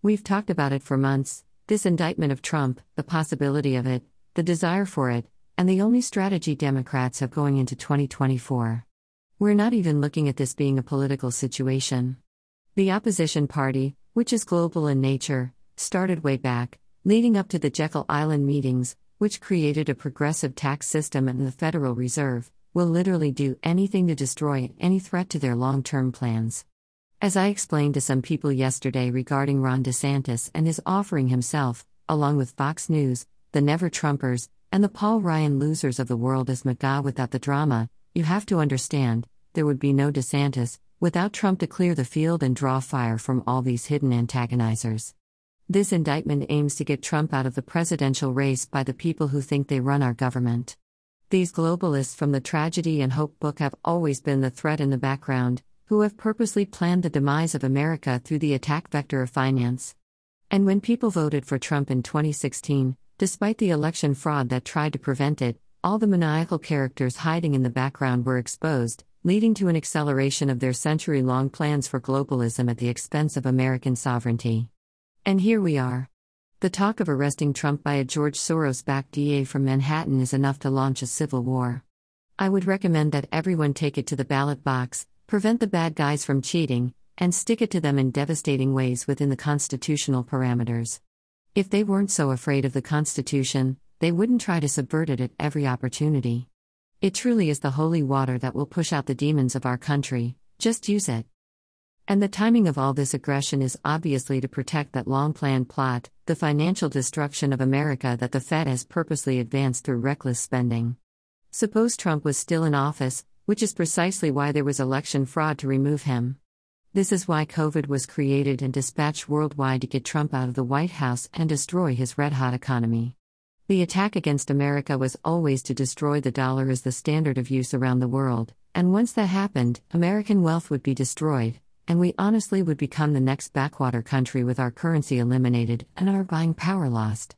We've talked about it for months this indictment of Trump, the possibility of it, the desire for it, and the only strategy Democrats have going into 2024. We're not even looking at this being a political situation. The opposition party, which is global in nature, started way back, leading up to the Jekyll Island meetings, which created a progressive tax system and the Federal Reserve, will literally do anything to destroy any threat to their long term plans. As I explained to some people yesterday regarding Ron DeSantis and his offering himself, along with Fox News, the Never Trumpers, and the Paul Ryan losers of the world as MAGA without the drama, you have to understand, there would be no DeSantis without Trump to clear the field and draw fire from all these hidden antagonizers. This indictment aims to get Trump out of the presidential race by the people who think they run our government. These globalists from the Tragedy and Hope book have always been the threat in the background, who have purposely planned the demise of America through the attack vector of finance. And when people voted for Trump in 2016, despite the election fraud that tried to prevent it, all the maniacal characters hiding in the background were exposed, leading to an acceleration of their century long plans for globalism at the expense of American sovereignty. And here we are. The talk of arresting Trump by a George Soros backed DA from Manhattan is enough to launch a civil war. I would recommend that everyone take it to the ballot box, prevent the bad guys from cheating, and stick it to them in devastating ways within the constitutional parameters. If they weren't so afraid of the Constitution, they wouldn't try to subvert it at every opportunity. It truly is the holy water that will push out the demons of our country, just use it. And the timing of all this aggression is obviously to protect that long planned plot, the financial destruction of America that the Fed has purposely advanced through reckless spending. Suppose Trump was still in office, which is precisely why there was election fraud to remove him. This is why COVID was created and dispatched worldwide to get Trump out of the White House and destroy his red hot economy. The attack against America was always to destroy the dollar as the standard of use around the world, and once that happened, American wealth would be destroyed, and we honestly would become the next backwater country with our currency eliminated and our buying power lost.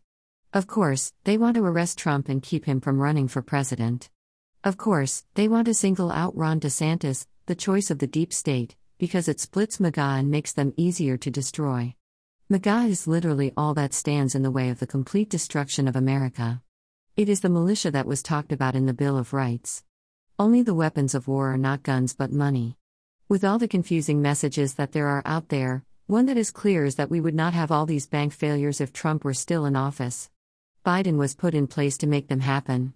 Of course, they want to arrest Trump and keep him from running for president. Of course, they want to single out Ron DeSantis, the choice of the deep state, because it splits MAGA and makes them easier to destroy. MAGA is literally all that stands in the way of the complete destruction of America. It is the militia that was talked about in the Bill of Rights. Only the weapons of war are not guns but money. With all the confusing messages that there are out there, one that is clear is that we would not have all these bank failures if Trump were still in office. Biden was put in place to make them happen.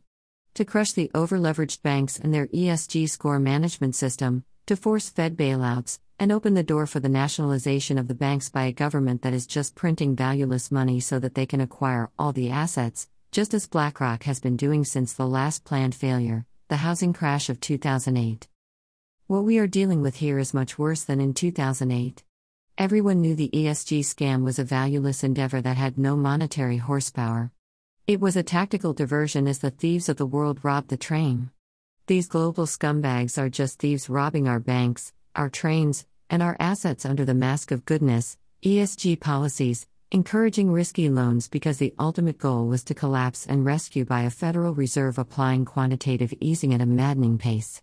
To crush the overleveraged banks and their ESG score management system, to force Fed bailouts, and open the door for the nationalization of the banks by a government that is just printing valueless money so that they can acquire all the assets, just as BlackRock has been doing since the last planned failure, the housing crash of 2008. What we are dealing with here is much worse than in 2008. Everyone knew the ESG scam was a valueless endeavor that had no monetary horsepower. It was a tactical diversion as the thieves of the world robbed the train. These global scumbags are just thieves robbing our banks, our trains, and our assets under the mask of goodness, ESG policies, encouraging risky loans because the ultimate goal was to collapse and rescue by a Federal Reserve applying quantitative easing at a maddening pace.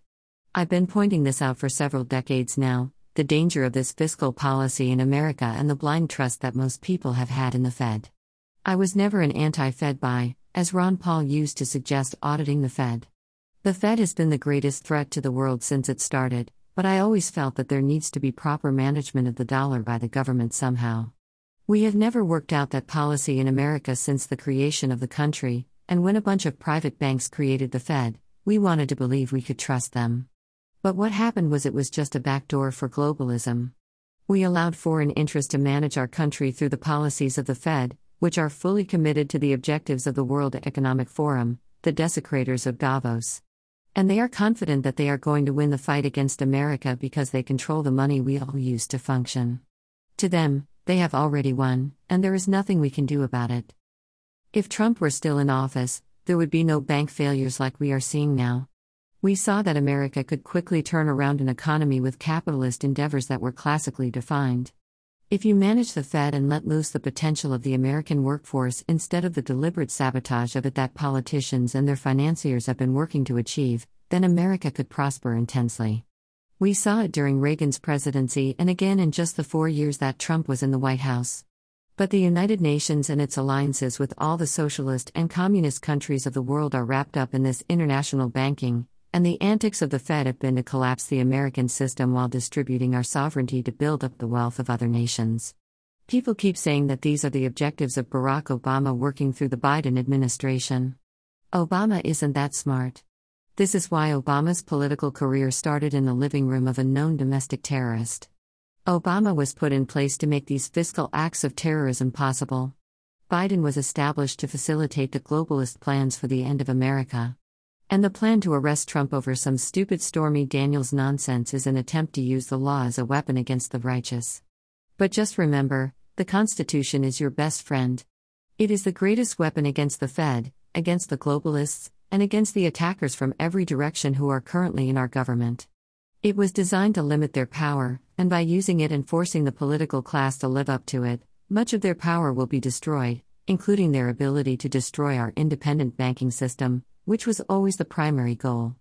I've been pointing this out for several decades now the danger of this fiscal policy in America and the blind trust that most people have had in the Fed. I was never an anti Fed buy, as Ron Paul used to suggest auditing the Fed. The Fed has been the greatest threat to the world since it started, but I always felt that there needs to be proper management of the dollar by the government somehow. We have never worked out that policy in America since the creation of the country, and when a bunch of private banks created the Fed, we wanted to believe we could trust them. But what happened was it was just a backdoor for globalism. We allowed foreign interests to manage our country through the policies of the Fed, which are fully committed to the objectives of the World Economic Forum, the desecrators of Davos. And they are confident that they are going to win the fight against America because they control the money we all use to function. To them, they have already won, and there is nothing we can do about it. If Trump were still in office, there would be no bank failures like we are seeing now. We saw that America could quickly turn around an economy with capitalist endeavors that were classically defined. If you manage the Fed and let loose the potential of the American workforce instead of the deliberate sabotage of it that politicians and their financiers have been working to achieve, then America could prosper intensely. We saw it during Reagan's presidency and again in just the four years that Trump was in the White House. But the United Nations and its alliances with all the socialist and communist countries of the world are wrapped up in this international banking, and the antics of the Fed have been to collapse the American system while distributing our sovereignty to build up the wealth of other nations. People keep saying that these are the objectives of Barack Obama working through the Biden administration. Obama isn't that smart. This is why Obama's political career started in the living room of a known domestic terrorist. Obama was put in place to make these fiscal acts of terrorism possible. Biden was established to facilitate the globalist plans for the end of America. And the plan to arrest Trump over some stupid Stormy Daniels nonsense is an attempt to use the law as a weapon against the righteous. But just remember the Constitution is your best friend. It is the greatest weapon against the Fed, against the globalists, and against the attackers from every direction who are currently in our government. It was designed to limit their power, and by using it and forcing the political class to live up to it, much of their power will be destroyed, including their ability to destroy our independent banking system, which was always the primary goal.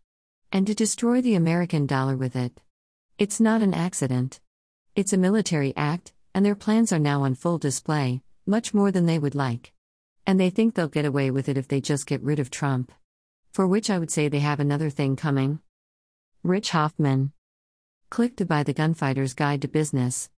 And to destroy the American dollar with it. It's not an accident. It's a military act, and their plans are now on full display, much more than they would like. And they think they'll get away with it if they just get rid of Trump. For which I would say they have another thing coming. Rich Hoffman. Click to buy the Gunfighter's Guide to Business.